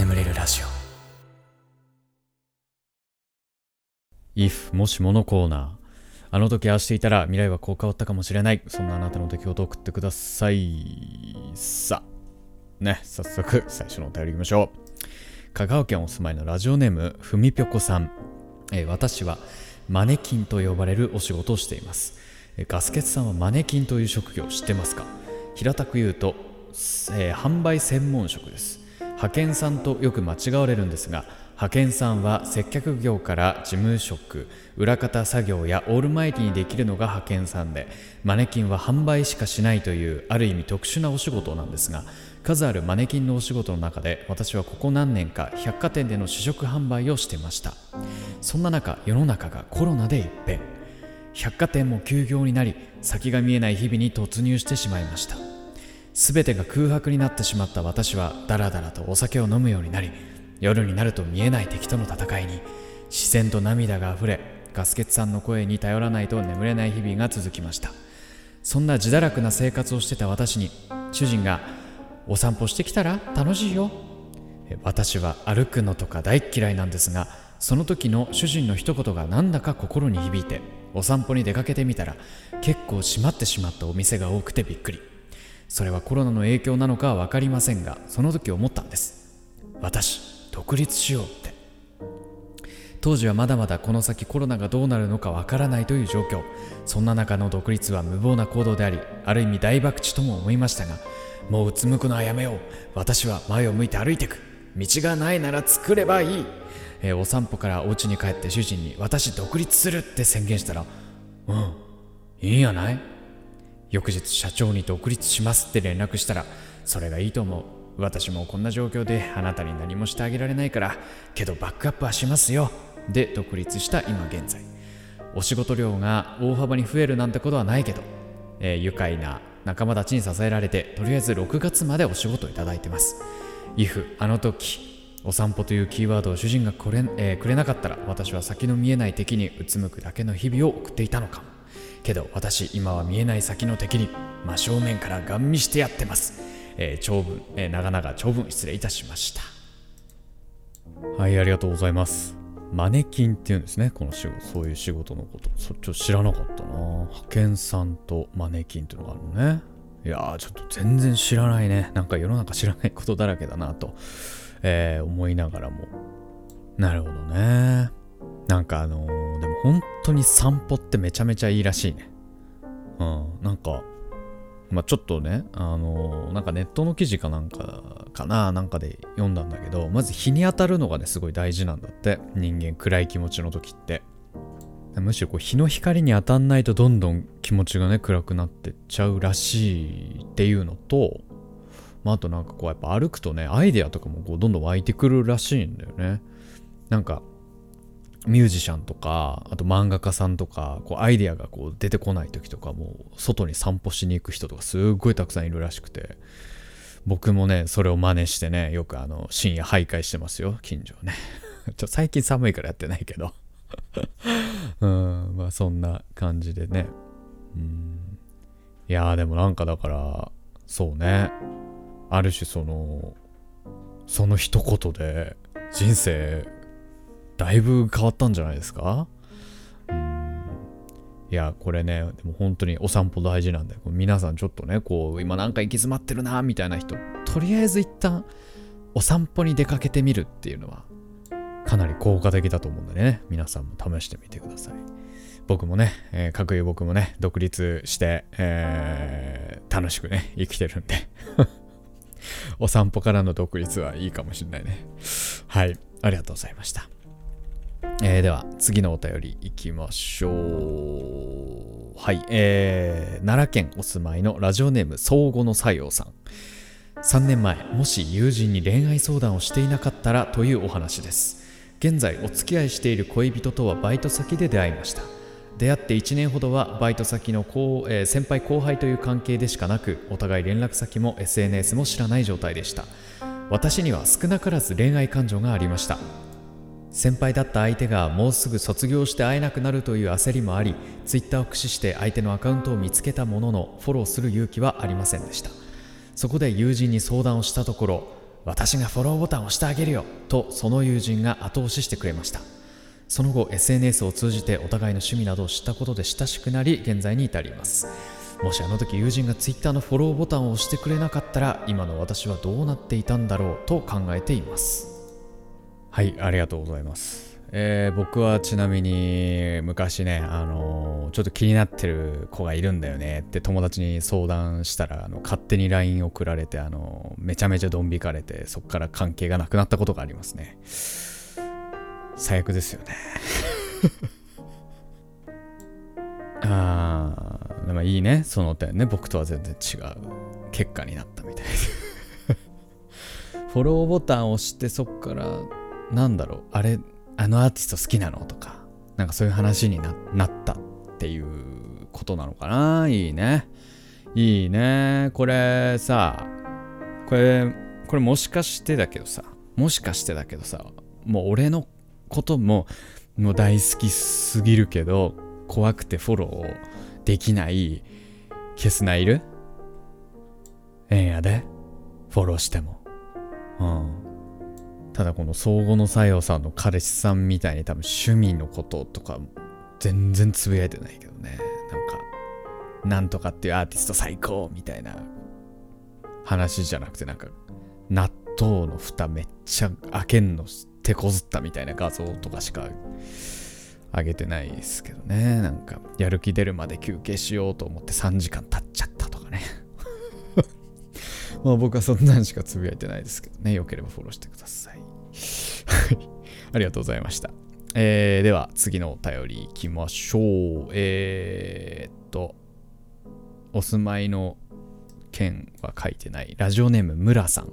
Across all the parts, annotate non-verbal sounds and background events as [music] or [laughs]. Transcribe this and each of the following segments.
眠れるラジオ。If もしものコーナー。あの時ああしていたら未来はこう変わったかもしれない。そんなあなたの出来事を送ってください。さあ。ね早速最初のお便りいきましょう。香川県お住まいのラジオネームふみぴょこさん、えー私はマネキンと呼ばれるお仕事をしています、えガスケツさんはマネキンという職業を知ってますか？平たく言うと、えー販売専門職です。派遣さんとよく間違われるんですが派遣さんは接客業から事務職裏方作業やオールマイティにできるのが派遣さんでマネキンは販売しかしないというある意味特殊なお仕事なんですが数あるマネキンのお仕事の中で私はここ何年か百貨店での試食販売をしてました。そんな中世の中がコロナで一変。百貨店も休業になり先が見えない日々に突入してしまいました。全てが空白になってしまった私はダラダラとお酒を飲むようになり夜になると見えない敵との戦いに自然と涙があふれガスケツさんの声に頼らないと眠れない日々が続きました。そんな自堕落な生活をしてた私に主人が「お散歩してきたら楽しいよ」私は歩くのとか大っ嫌いなんですがその時の主人の一言がなんだか心に響いてお散歩に出かけてみたら結構閉まってしまったお店が多くてびっくり。それはコロナの影響なのかは分かりませんがその時思ったんです。私独立しようって。当時はまだまだこの先コロナがどうなるのかわからないという状況。そんな中の独立は無謀な行動でありある意味大博打とも思いましたがもううつむくのはやめよう。私は前を向いて歩いてく。道がないなら作ればいい、えーお散歩からお家に帰って主人に私独立するって宣言したらうんいいんやない？翌日社長に独立しますって連絡したらそれがいいと思う。私もこんな状況であなたに何もしてあげられないからけどバックアップはしますよ。で独立した今現在。お仕事量が大幅に増えるなんてことはないけど、えー愉快な仲間たちに支えられてとりあえず6月までお仕事をいただいてます。if あの時お散歩というキーワードを主人がこれ、えーくれなかったら私は先の見えない敵にうつむくだけの日々を送っていたのかも。けど私今は見えない先の敵に真正面からガン見してやってます、えー長文、えー長々長文失礼いたしました。はいありがとうございます。マネキンっていうんですねこの仕事。そういう仕事のこと。そっちを知らなかったな。派遣さんとマネキンっていうのがあるのね。いやーちょっと全然知らないね。なんか世の中知らないことだらけだなと、えー思いながらも。なるほどね。なんかあのーでも本当に散歩ってめちゃめちゃいいらしいね。うんなんかまあちょっとねあのーなんかネットの記事かなんかかななんかで読んだんだけどまず日に当たるのがねすごい大事なんだって。人間暗い気持ちの時って。むしろこう日の光に当たんないとどんどん気持ちがね暗くなってっちゃうらしいっていうのと、まあ、あとなんかこうやっぱ歩くとねアイデアとかもこうどんどん湧いてくるらしいんだよね。なんかミュージシャンとかあと漫画家さんとかこうアイデアがこう出てこない時とかも外に散歩しに行く人とかすっごいたくさんいるらしくて僕もねそれを真似してねよくあの深夜徘徊してますよ近所ね。[laughs] ちょ最近寒いからやってないけど。[laughs] うんまあそんな感じでね。うん。いやでもなんかだからそうね。ある種そのその一言で人生だいぶ変わったんじゃないですか？いやこれねでも本当にお散歩大事なんで皆さんちょっとねこう今なんか行き詰まってるなみたいな人とりあえず一旦お散歩に出かけてみるっていうのはかなり効果的だと思うんでね皆さんも試してみてください。僕もね、えー、各有僕もね独立して、えー楽しくね生きてるんで [laughs] お散歩からの独立はいいかもしれないね。はいありがとうございました。えーでは次のお便りいきましょう。はい。えー奈良県お住まいのラジオネーム相互の西洋さん。3年前もし友人に恋愛相談をしていなかったらというお話です。現在お付き合いしている恋人とはバイト先で出会いました。出会って1年ほどはバイト先の後、えー先輩後輩という関係でしかなくお互い連絡先も SNS も知らない状態でした。私には少なからず恋愛感情がありました。先輩だった相手がもうすぐ卒業して会えなくなるという焦りもあり Twitter を駆使して相手のアカウントを見つけたもののフォローする勇気はありませんでした。そこで友人に相談をしたところ私がフォローボタンを押してあげるよとその友人が後押ししてくれました。その後 SNS を通じてお互いの趣味などを知ったことで親しくなり現在に至ります。もしあの時友人が Twitter のフォローボタンを押してくれなかったら今の私はどうなっていたんだろうと考えています。はいありがとうございます。えー、僕はちなみに昔ね、あのー、ちょっと気になってる子がいるんだよね。って友達に相談したらあの勝手に LINE 送られて、あのー、めちゃめちゃドン引かれてそこから関係がなくなったことがありますね。最悪ですよね。[laughs] ああでもいいね。その点ね。僕とは全然違う結果になったみたいでフォローボタンを押してそっからなんだろうあれあのアーティスト好きなのとか、なんかそういう話になったっていうことなのかないいね。いいね。これさ、これ、これもしかしてだけどさ、もしかしてだけどさ、もう俺のことも、もう大好きすぎるけど、怖くてフォローできない消すないる？ええんやで。フォローしても。うん。ただこの相互の作用さんの彼氏さんみたいに多分趣味のこととか全然つぶやいてないけどね。なんかなんとかっていうアーティスト最高みたいな話じゃなくてなんか納豆の蓋めっちゃ開けんの手こずったみたいな画像とかしか上げてないですけどね。なんかやる気出るまで休憩しようと思って3時間経っちゃったとかね。[laughs] まあ僕はそんなんしかつぶやいてないですけどね。よければフォローしてください。[laughs] ありがとうございました。えー、では次のお便りいきましょう。えー、っと、お住まいの県は書いてない。ラジオネーム村さん。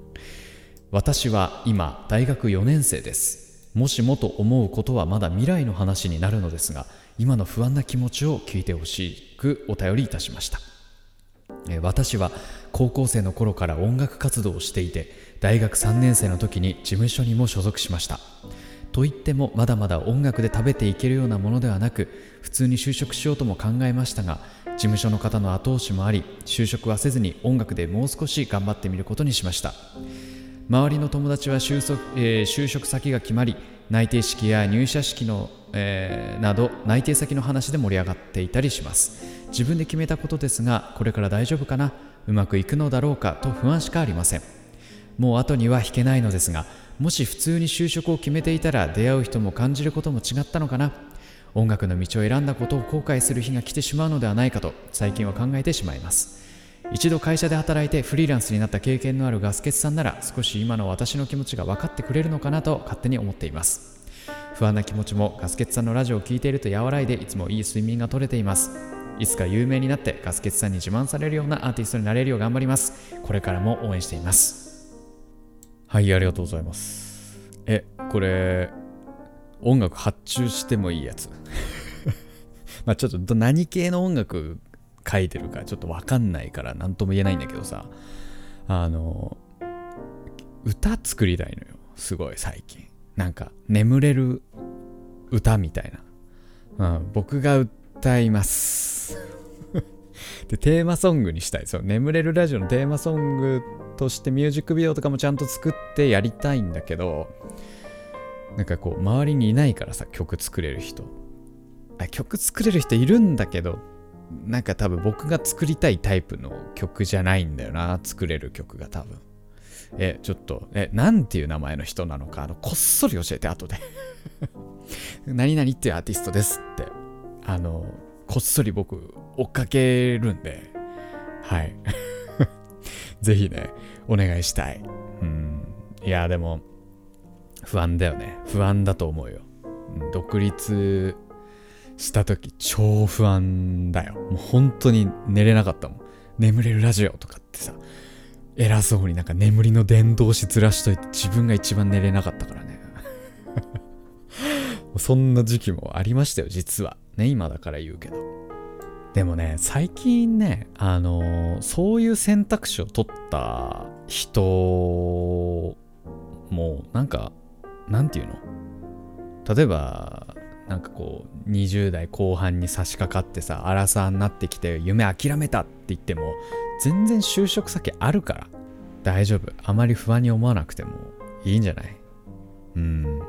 私は今大学4年生です。もしもと思うことはまだ未来の話になるのですが、今の不安な気持ちを聞いてほしくお便りいたしました。私は高校生の頃から音楽活動をしていて大学3年生の時に事務所にも所属しました。と言ってもまだまだ音楽で食べていけるようなものではなく普通に就職しようとも考えましたが事務所の方の後押しもあり就職はせずに音楽でもう少し頑張ってみることにしました。周りの友達は就職,、えー、就職先が決まり内定式や入社式の、えー、など内定先の話で盛り上がっていたりします。自分で決めたことですがこれから大丈夫かなうまくいくのだろうかと不安しかありません。もう後には引けないのですがもし普通に就職を決めていたら出会う人も感じることも違ったのかな。音楽の道を選んだことを後悔する日が来てしまうのではないかと最近は考えてしまいます。一度会社で働いてフリーランスになった経験のあるガスケツさんなら少し今の私の気持ちが分かってくれるのかなと勝手に思っています。不安な気持ちもガスケツさんのラジオを聴いていると和らいでいつもいい睡眠が取れています。いつか有名になってガスケツさんに自慢されるようなアーティストになれるよう頑張ります。これからも応援しています。はいありがとうございます。えこれ音楽発注してもいいやつ？[laughs] まあちょっと何系の音楽書いてるかちょっとわかんないから何とも言えないんだけどさ。あの歌作りたいのよすごい最近。なんか眠れる歌みたいな、うん、僕が歌います。でテーマソングにしたい。そう眠れるラジオのテーマソングとしてミュージックビデオとかもちゃんと作ってやりたいんだけどなんかこう周りにいないからさ曲作れる人。あ曲作れる人いるんだけどなんか多分僕が作りたいタイプの曲じゃないんだよな。作れる曲が多分。えちょっとえなんていう名前の人なのかあのこっそり教えて後で。[laughs] 何々っていうアーティストですって。あのこっそり僕追っかけるんではい [laughs] ぜひねお願いしたいうんいやでも不安だよね不安だと思うよ独立した時超不安だよ。もう本当に寝れなかったもん。眠れるラジオとかってさ、偉そうになんか眠りの伝導しずらしといて自分が一番寝れなかったからね。[laughs] そんな時期もありましたよ、実は。ね、今だから言うけど。でもね、最近ね、あのー、そういう選択肢を取った人も、なんか、なんていうの？例えば、なんかこう20代後半に差し掛かってさ荒さになってきて夢諦めたって言っても全然就職先あるから大丈夫。あまり不安に思わなくてもいいんじゃない？うん。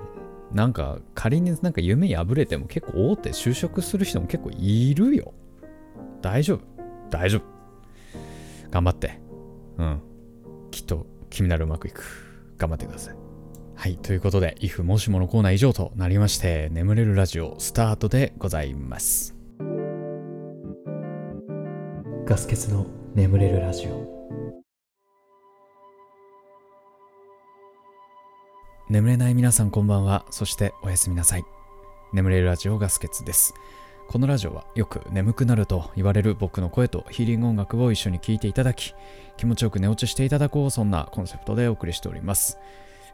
なんか仮になんか夢破れても結構大手就職する人も結構いるよ。大丈夫。大丈夫。頑張って。うん。きっと君ならうまくいく。頑張ってください。はい。ということで、if もしものコーナー以上となりまして、眠れるラジオスタートでございます。ガス欠の眠れるラジオ。眠れない皆さんこんばんは。そしておやすみなさい。眠れるラジオガス欠です。このラジオはよく眠くなると言われる僕の声とヒーリング音楽を一緒に聴いていただき、気持ちよく寝落ちしていただこう、そんなコンセプトでお送りしております。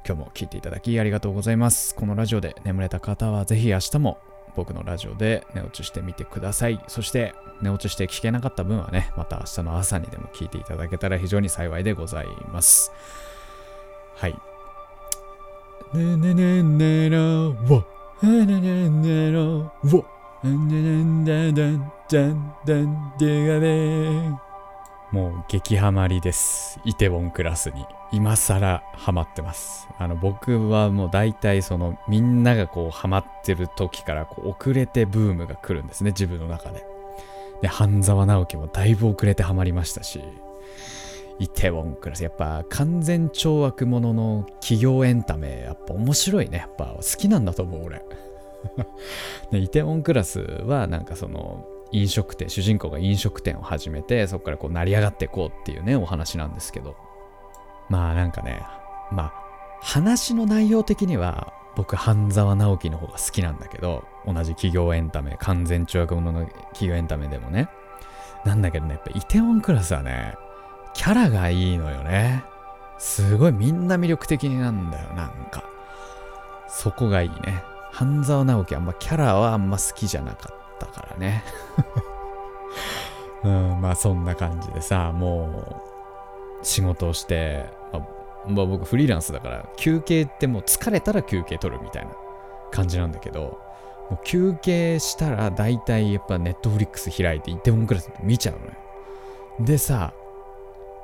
今日も聴いていただきありがとうございます。このラジオで眠れた方はぜひ明日も僕のラジオで寝落ちしてみてください。そして寝落ちして聞けなかった分はね、また明日の朝にでも聞いていただけたら非常に幸いでございます。はい。ねねねねらわねねねねらわもう激ハマりです。イテウォンクラスに。今更ハマってます。あの僕はもう大体そのみんながこうハマってる時からこう遅れてブームが来るんですね、自分の中で。で、半沢直樹もだいぶ遅れてハマりましたし、イテウォンクラス、やっぱ完全懲悪者の企業エンタメ、やっぱ面白いね。やっぱ好きなんだと思う、俺。[laughs] でイテウォンクラスはなんかその飲食店主人公が飲食店を始めてそこからこう成り上がっていこうっていうねお話なんですけど。まあなんかねまあ話の内容的には僕半沢直樹の方が好きなんだけど同じ企業エンタメ完全懲悪者の企業エンタメでもね。なんだけどねやっぱイテウォンクラスはねキャラがいいのよね。すごいみんな魅力的なんだよなんか。そこがいいね。半沢直樹あんまキャラはあんま好きじゃなかったからね。[laughs] うんまあそんな感じでさもう仕事をして、まあまあ僕フリーランスだから休憩ってもう疲れたら休憩取るみたいな感じなんだけどもう休憩したら大体やっぱネットフリックス開いてイテウォンクラス見ちゃうのよ。でさ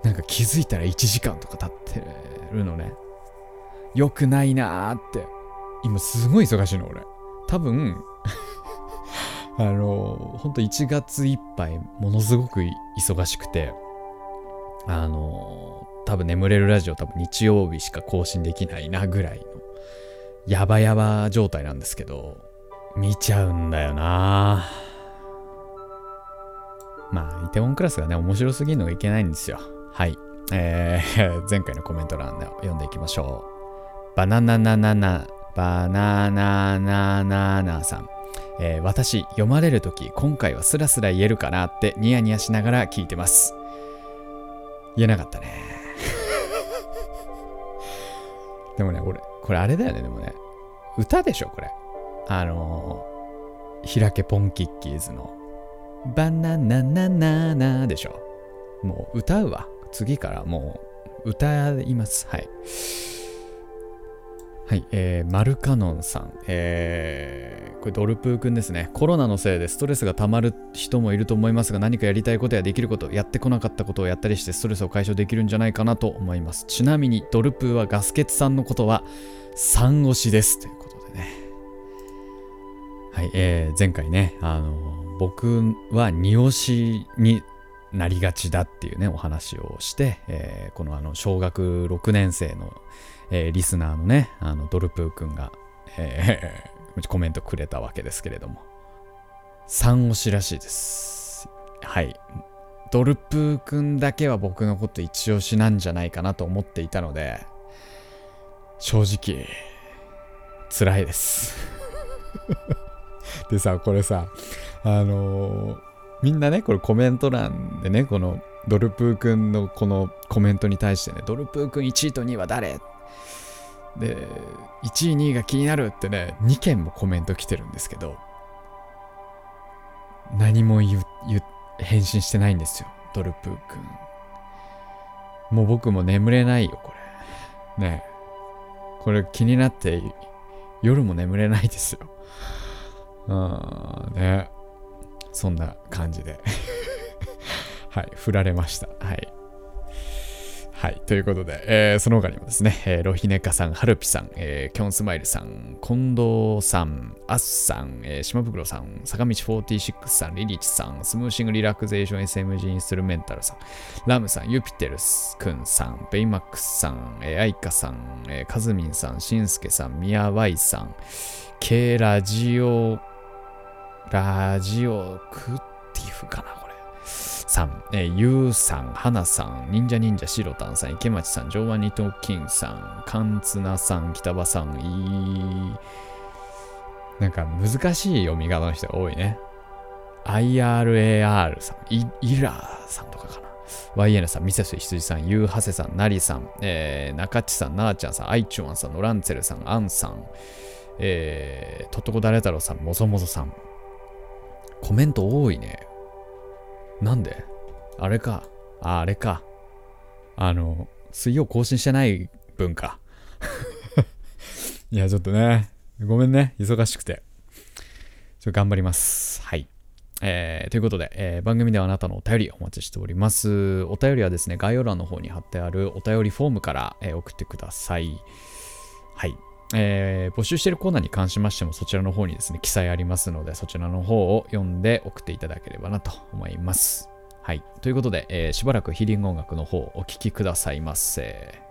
なんか気づいたら1時間とか経ってるのね。よくないなーって。今すごい忙しいの俺。多分 [laughs] あのほんと1月いっぱいものすごく忙しくてあの多分眠れるラジオ多分日曜日しか更新できないなぐらいのヤバヤバ状態なんですけど見ちゃうんだよな。まあイテウォンクラスがね面白すぎるのがいけないんですよ。はい。えー、[laughs] 前回のコメント欄で読んでいきましょう。バナナナナナバナナナナナさん、えー私読まれるとき今回はスラスラ言えるかなってニヤニヤしながら聞いてます。言えなかったね。[laughs] でもね俺これあれだよねでもね。歌でしょこれ。あのー、開けポンキッキーズの。バナナナナナでしょ。もう歌うわ。次からもう歌います。はい。はい、えー、マルカノンさん、えー、これドルプーくんですね。コロナのせいでストレスが溜まる人もいると思いますが、何かやりたいことやできること、やってこなかったことをやったりしてストレスを解消できるんじゃないかなと思います。ちなみに、ドルプーはガスケツさんのことは3推しです。ということでね。はい、えー、前回ね、あの僕は2推しになりがちだっていうね、お話をして、えーこのあの、小学6年生のえーリスナーのね、あのドルプーくんが、えー [laughs] コメントくれたわけですけれども、3推しらしいです。はい。ドルプーくんだけは僕のこと一押しなんじゃないかなと思っていたので、正直、辛いです。[laughs] でさ、これさ、あのーみんなね、これコメント欄でね、このドルプーくんのこのコメントに対してね、ドルプーくん1位と2位は誰？で、1位、2位が気になるってね、2件もコメント来てるんですけど、何も言、言返信してないんですよ、ドルプーくん。もう僕も眠れないよ、これ。ねこれ気になって、夜も眠れないですよ。うん、ねそんな感じで。[laughs] はい、振られました。はい。はい。ということで、えーその他にもですね、えーロヒネカさん、ハルピさん、えーキョンスマイルさん、近藤さん、アッさん、えー島袋さん、坂道46さん、リリチさん、スムーシングリラクゼーション SMG インストルメンタルさん、ラムさん、ユピテルスくんさん、ベイマックスさん、えーアイカさん、えーカズミンさん、シンスケさん、ミヤワイさん、ケラジオ、ラジオクティフかな、さん、えー、ゆうさん、はなさん、忍者忍者しろたんさん、池町さん、ジョワニトキンさん、かんつなさん、北場さん、いい。なんか難しい読み方の人が多いね。IRAR さん、イイラーさんとかかな。YN さん、ミセス羊さん、ユーハセさん、ナリさん、えー、中地さん、ナーちゃんさん、アイチュアンさん、ノランツェルさん、アンさん、えー、とっとこだれ太郎さん、もぞもぞさん。コメント多いね。なんで？あれか。あ、あれか。あの、水曜更新してない分か。[laughs] いや、ちょっとね、ごめんね、忙しくて。ちょっと頑張ります。はい。えーということで、えー番組ではあなたのお便りお待ちしております。お便りはですね、概要欄の方に貼ってあるお便りフォームから、えー送ってください。はい。えー募集しているコーナーに関しましてもそちらの方にですね記載ありますのでそちらの方を読んで送っていただければなと思います。はい。ということで、えーしばらくヒーリング音楽の方をお聴きくださいませ。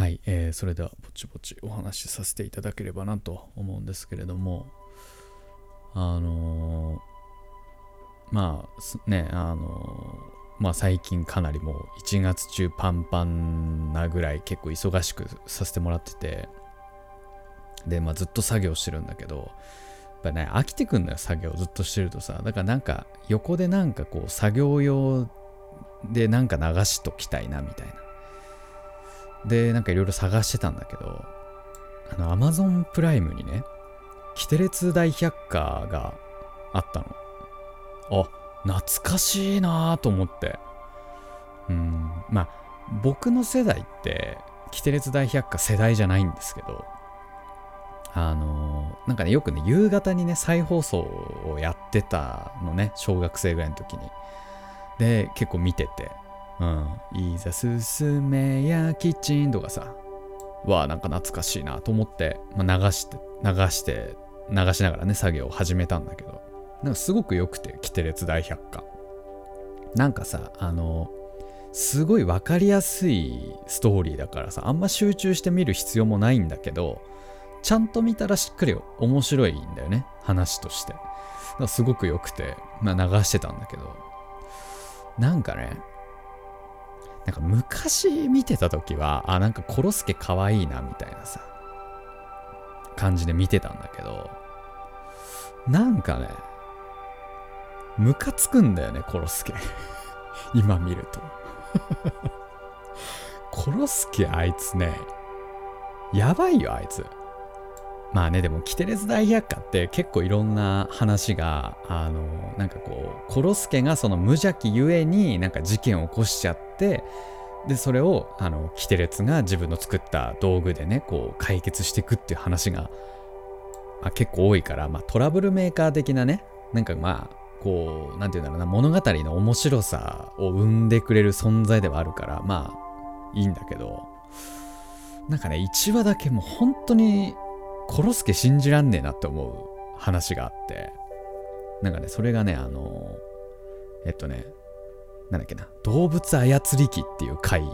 はい、えーそれではぼちぼちお話しさせていただければなと思うんですけれどもあのーまあねあのーまあ最近かなりもう1月中パンパンなぐらい結構忙しくさせてもらっててでまあずっと作業してるんだけどやっぱね飽きてくんだよ作業ずっとしてるとさ。だからなんか横でなんかこう作業用でなんか流しときたいなみたいな。でなんかいろいろ探してたんだけどあの Amazon プライムにねキテレツ大百科があったの。あ懐かしいなと思って。うんまあ僕の世代ってキテレツ大百科世代じゃないんですけどあのなんかねよくね夕方にね再放送をやってたのね小学生ぐらいの時に。で結構見てて。うん。いざ進めやキッチンとかさわあなんか懐かしいなと思って、まあ、流して流して流しながらね作業を始めたんだけど。なんかすごく良くてキテレツ大百科。なんかさあのすごい分かりやすいストーリーだからさあんま集中して見る必要もないんだけどちゃんと見たらしっかり面白いんだよね話として。だからすごく良くて、まあ、流してたんだけど。なんかねなんか昔見てた時はあなんかコロスケかわいいなみたいなさ感じで見てたんだけどなんかねムカつくんだよねコロスケ。[laughs] 今見ると。[laughs] コロスケあいつねやばいよあいつ。まあねでもキテレツ大百科って結構いろんな話があのなんかこうコロスケがその無邪気ゆえになんか事件を起こしちゃってでそれをあのキテレツが自分の作った道具でねこう解決していくっていう話が、まあ、結構多いから、まあ、トラブルメーカー的なねなんかまあこうなんていうんだろうな物語の面白さを生んでくれる存在ではあるからまあいいんだけど。なんかね1話だけもう本当にコロスケ信じらんねえなって思う話があってなんかねそれがねあのえっとねなんだっけな動物操り機っていう回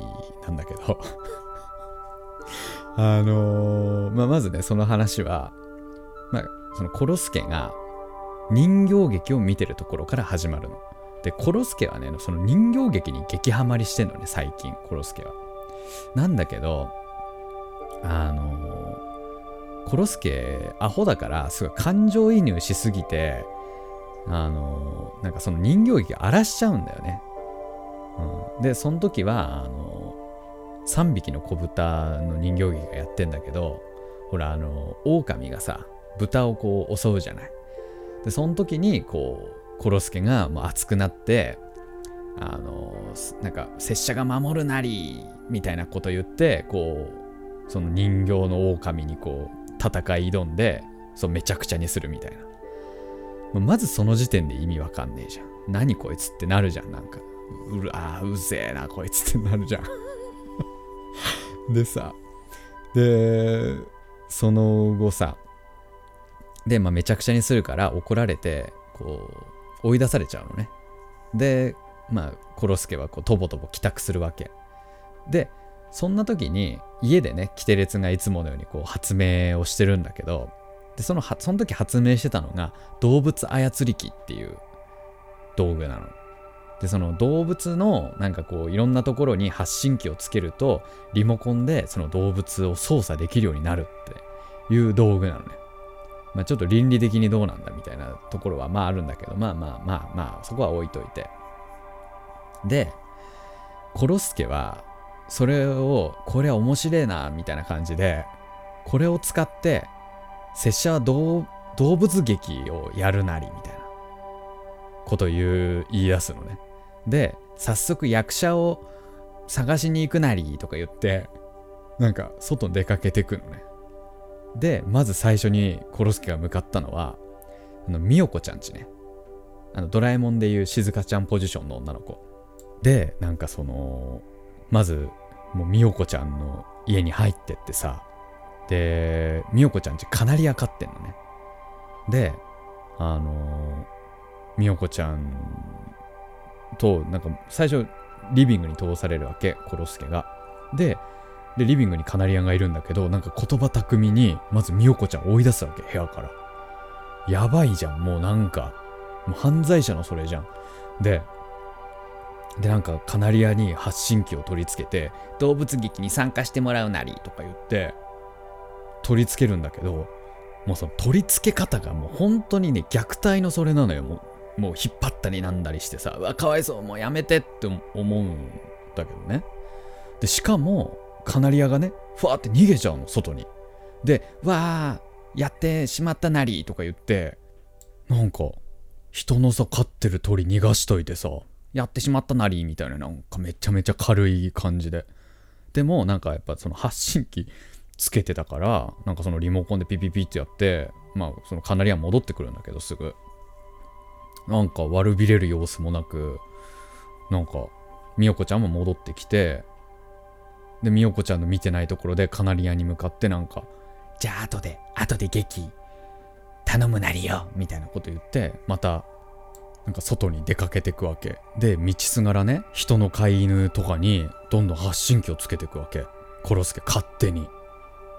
なんだけど [laughs] あのまあ、まずねその話は、まあ、そのコロスケが人形劇を見てるところから始まるの。でコロスケはねその人形劇に激ハマりしてんのね最近コロスケは。なんだけどあのコロスケアホだからすごい感情移入しすぎてあのなんかその人形劇荒らしちゃうんだよね。うん、でその時はあの3匹の子豚の人形劇がやってんだけどほらあの狼がさ豚をこう襲うじゃない。でその時にこうコロスケがもう熱くなってあのなんか拙者が守るなりみたいなこと言ってこうその人形の狼にこう戦い挑んでそうめちゃくちゃにするみたいな。まずその時点で意味わかんねえじゃん。何こいつってなるじゃんなんか。うるあーうぜえなこいつってなるじゃん。[laughs] でさでその後さで、まあ、めちゃくちゃにするから怒られてこう追い出されちゃうのね。でまあコロスケはこうとぼとぼ帰宅するわけ。でそんな時に家でねキテレツがいつものようにこう発明をしてるんだけどでそのはその時発明してたのが動物操り機っていう道具なの。でその動物のなんかこういろんなところに発信機をつけるとリモコンでその動物を操作できるようになるっていう道具なのね。まあ、ちょっと倫理的にどうなんだみたいなところはまああるんだけどまあまあまあまあそこは置いといて。でコロスケはそれをこれは面白いなみたいな感じでこれを使って拙者は動物劇をやるなりみたいなことを言う言い出すのね。で早速役者を探しに行くなりとか言ってなんか外に出かけてくのね。でまず最初にコロスケが向かったのはあの美代子ちゃんちね。あのドラえもんでいう静香ちゃんポジションの女の子。でなんかそのまずもう美代子ちゃんの家に入ってってさ。で美代子ちゃんちカナリア飼ってんのね。であの美代子ちゃんとなんか最初リビングに通されるわけコロスケが。ででリビングにカナリアがいるんだけどなんか言葉巧みにまず美代子ちゃん追い出すわけ部屋から。やばいじゃんもうなんかもう犯罪者のそれじゃん。ででなんかカナリアに発信機を取り付けて動物劇に参加してもらうなりとか言って取り付けるんだけどもうその取り付け方がもう本当にね虐待のそれなのよ。もうもう引っ張ったりなんだりしてさうわかわいそうもうやめてって思うんだけどね。でしかもカナリアがねふわって逃げちゃうの外に。でわーやってしまったなりとか言ってなんか人のさ飼ってる鳥逃がしといてさやってしまったなりみたいななんかめちゃめちゃ軽い感じで。でもなんかやっぱその発信機つけてたからなんかそのリモコンでピピピってやってまあそのカナリア戻ってくるんだけどすぐ。なんか悪びれる様子もなくなんか美代子ちゃんも戻ってきてで美代子ちゃんの見てないところでカナリアに向かってなんかじゃあ後で後で劇頼むなりよみたいなこと言ってまたなんか外に出かけてくわけ。で道すがらね人の飼い犬とかにどんどん発信機をつけてくわけ。コロスケ勝手に。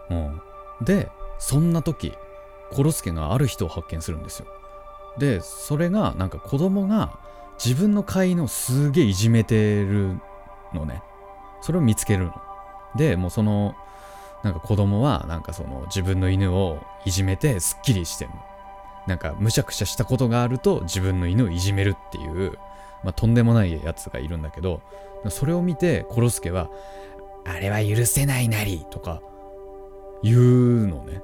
うん。でそんな時コロスケがある人を発見するんですよ。でそれがなんか子供が自分の飼い犬をすげえいじめてるのね。それを見つけるの。でもうそのなんか子供はなんかその自分の犬をいじめてすっきりしてんの。なんかむしゃくしゃしたことがあると自分の犬をいじめるっていう、まあ、とんでもないやつがいるんだけどそれを見てコロスケは「あれは許せないなり」とか言うのね。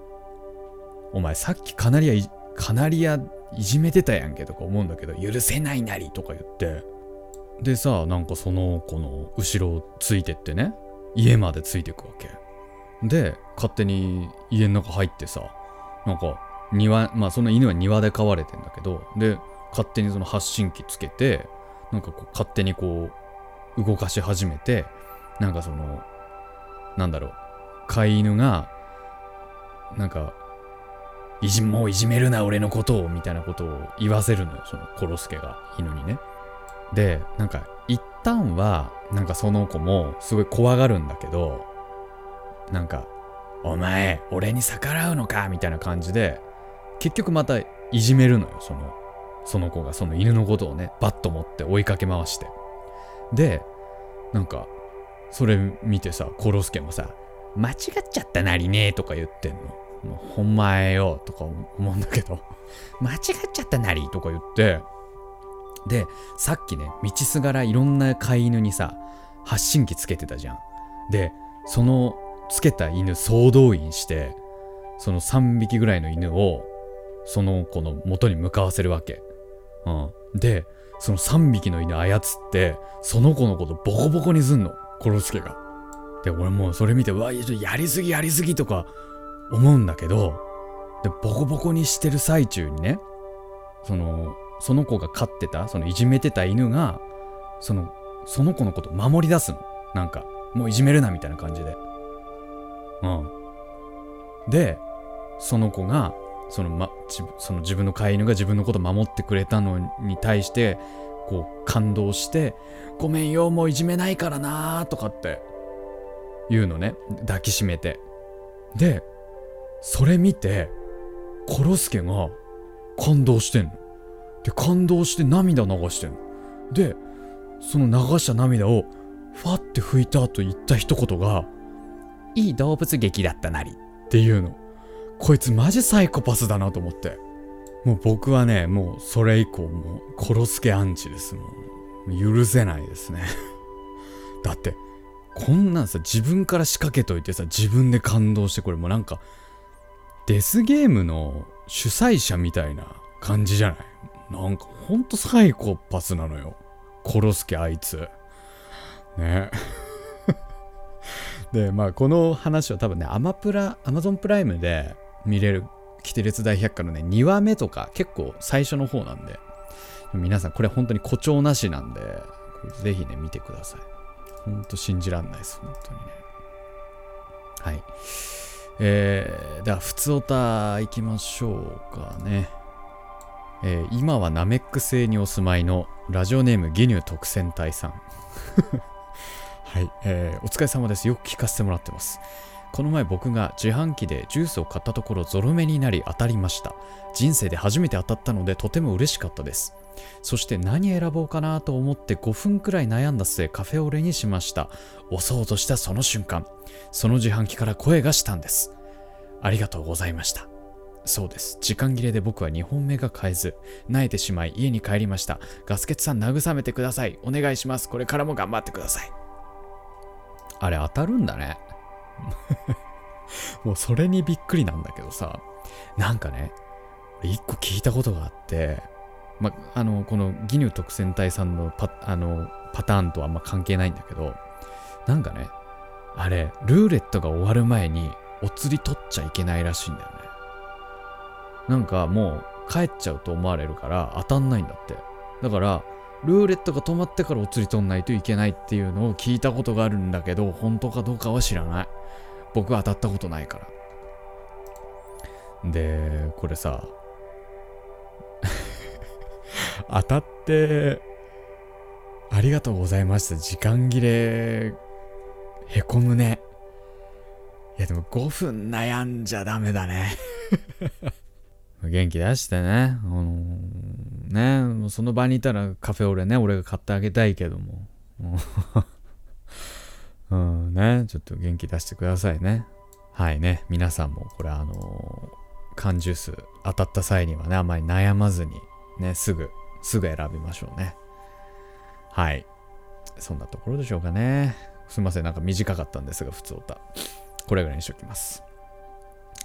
お前さっきカナリアカナリアいじめてたやんけとか思うんだけど許せないなりとか言って。でさなんかその子の後ろをついてってね家までついてくわけ。で勝手に家の中入ってさなんか庭まあその犬は庭で飼われてんだけどで勝手にその発信機つけてなんかこう勝手にこう動かし始めてなんかそのなんだろう飼い犬がなんかいじもういじめるな俺のことをみたいなことを言わせるのよそのコロスケが犬にね。でなんか一旦はなんかその子もすごい怖がるんだけどなんか「お前俺に逆らうのか」みたいな感じで結局またいじめるのよそのその子がその犬のことをねバッと持って追いかけ回して。でなんかそれ見てさコロスケもさ「間違っちゃったなりね」とか言ってんの。もうほんまえよとか思うんだけど間違っちゃったなりとか言って。でさっきね道すがらいろんな飼い犬にさ発信機つけてたじゃん。でそのつけた犬総動員してその3匹ぐらいの犬をその子の元に向かわせるわけ、うん、でその3匹の犬操ってその子のことボコボコにすんの。コロスケが。で俺もうそれ見てうわやりすぎやりすぎとか思うんだけどでボコボコにしてる最中にねそのその子が飼ってたそのいじめてた犬がそのその子のこと守り出すの。なんかもういじめるなみたいな感じで。うん。でその子がその,、ま、その自分の飼い犬が自分のこと守ってくれたのに対してこう感動して「ごめんよもういじめないからな」とかって言うのね。抱きしめて。でそれ見てコロスケが感動してんの。で感動して涙流してんの。でその流した涙をファって拭いた後言った一言が「いい動物劇だったなり」っていうのこいつマジサイコパスだなと思ってもう僕はねもうそれ以降もうコロスケアンチですもん許せないですね [laughs] だってこんなんさ自分から仕掛けといてさ自分で感動してこれもうなんかデスゲームの主催者みたいな感じじゃない？なんかほんとサイコパスなのよ。コロスケあいつ。ね。[laughs] で、まあこの話は多分ね、アマプラ、アマゾンプライムで見れる、キテレツ大百科のね、2話目とか結構最初の方なんで、皆さんこれ本当に誇張なしなんで、ぜひね、見てください。ほんと信じらんないです、本当にね。はい。えー、では、普通オタ行きましょうかね。えー、今はナメック星にお住まいのラジオネームギニュー特選隊さん [laughs] はい、えーお疲れ様です。よく聞かせてもらってます。この前僕が自販機でジュースを買ったところゾロ目になり当たりました。人生で初めて当たったのでとても嬉しかったです。そして何選ぼうかなと思って5分くらい悩んだ末カフェオレにしました。押そうとしたその瞬間、その自販機から声がしたんです。ありがとうございました。そうです。時間切れで僕は2本目が買えず、萎えてしまい家に帰りました。ガスケツさん慰めてください。お願いします。これからも頑張ってください。あれ当たるんだね。[laughs] もうそれにびっくりなんだけどさ、なんかね、俺一個聞いたことがあって、ま、あの、このギニュ特選隊さんのパあのパターンとはあんま関係ないんだけど、なんかね、あれ、ルーレットが終わる前にお釣り取っちゃいけないらしいんだよね。なんかもう帰っちゃうと思われるから当たんないんだって。だから、ルーレットが止まってからお釣り取んないといけないっていうのを聞いたことがあるんだけど、本当かどうかは知らない。僕は当たったことないから。で、これさ、[laughs] 当たって、ありがとうございました。時間切れ、へこむね。いやでも5分悩んじゃダメだね。元気出してね。あのーね、その場にいたらカフェオレね、俺が買ってあげたいけども。うん、[laughs] ね、ちょっと元気出してくださいね。はいね、皆さんもこれあのー缶ジュース当たった際にはね、あまり悩まずに、ね、すぐ、すぐ選びましょうね。はい。そんなところでしょうかね。すいません、なんか短かったんですが、普通歌。これぐらいにしておきます。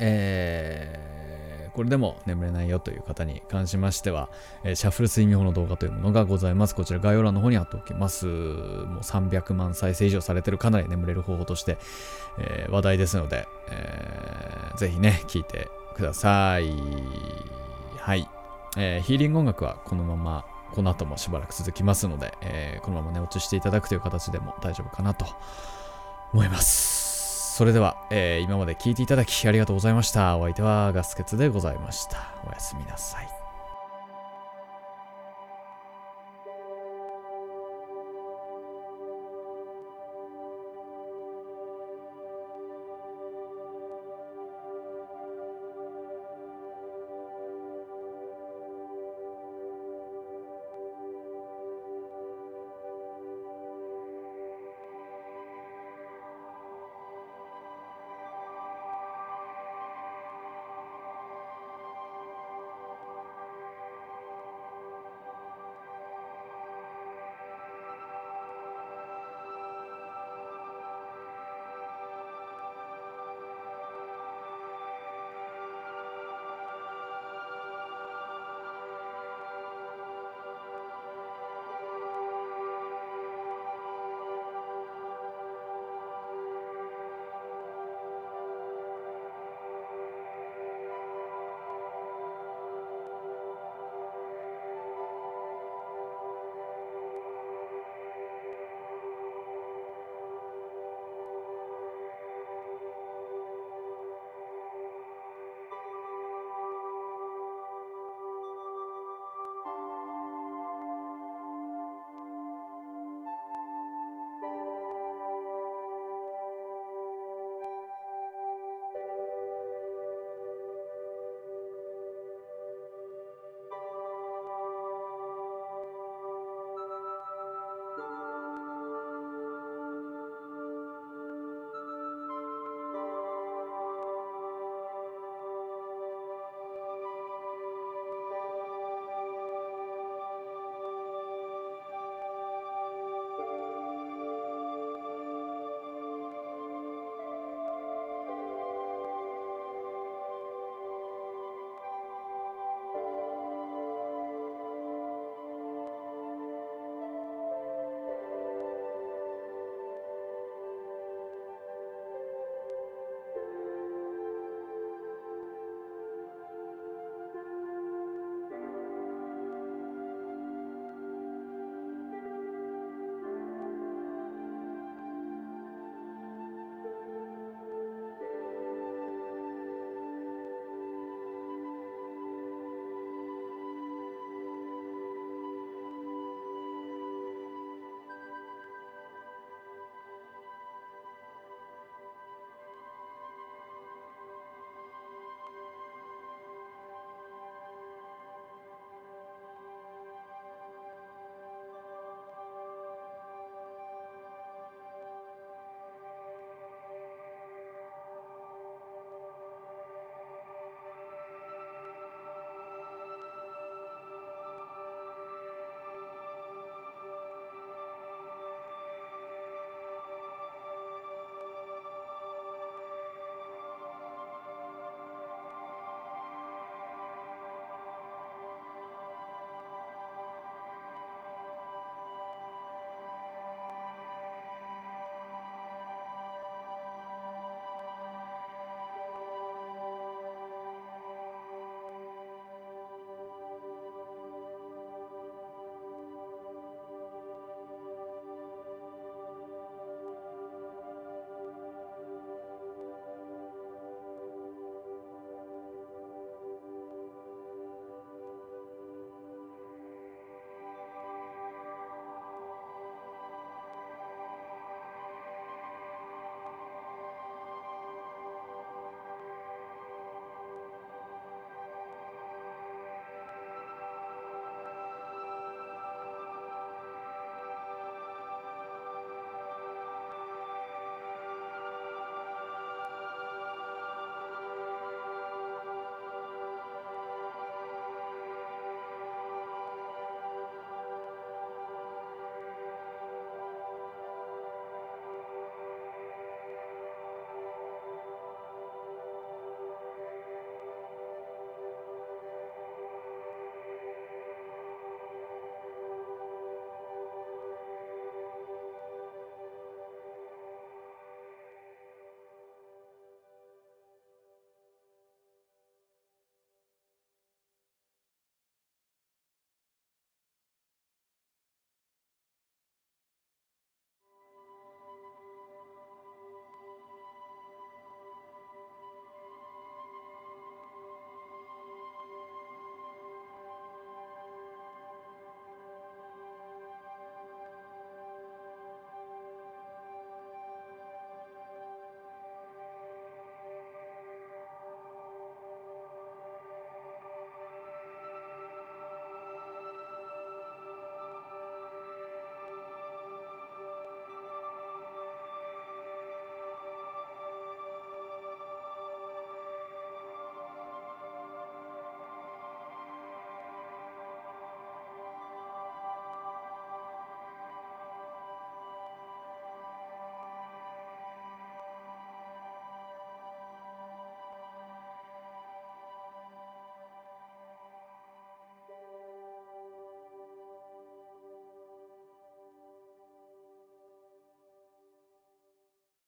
えー、これでも眠れないよという方に関しましては、えーシャッフル睡眠法の動画というものがございます。こちら概要欄の方に貼っておきます。もう300万再生以上されてるかなり眠れる方法として、えー話題ですので、えーぜひね、聞いてください。はい。えーヒーリング音楽はこのまま、この後もしばらく続きますので、えーこのまま寝落ちしていただくという形でも大丈夫かなと思います。それでは、えー今まで聞いていただきありがとうございました。お相手はガスケツでございました。おやすみなさい。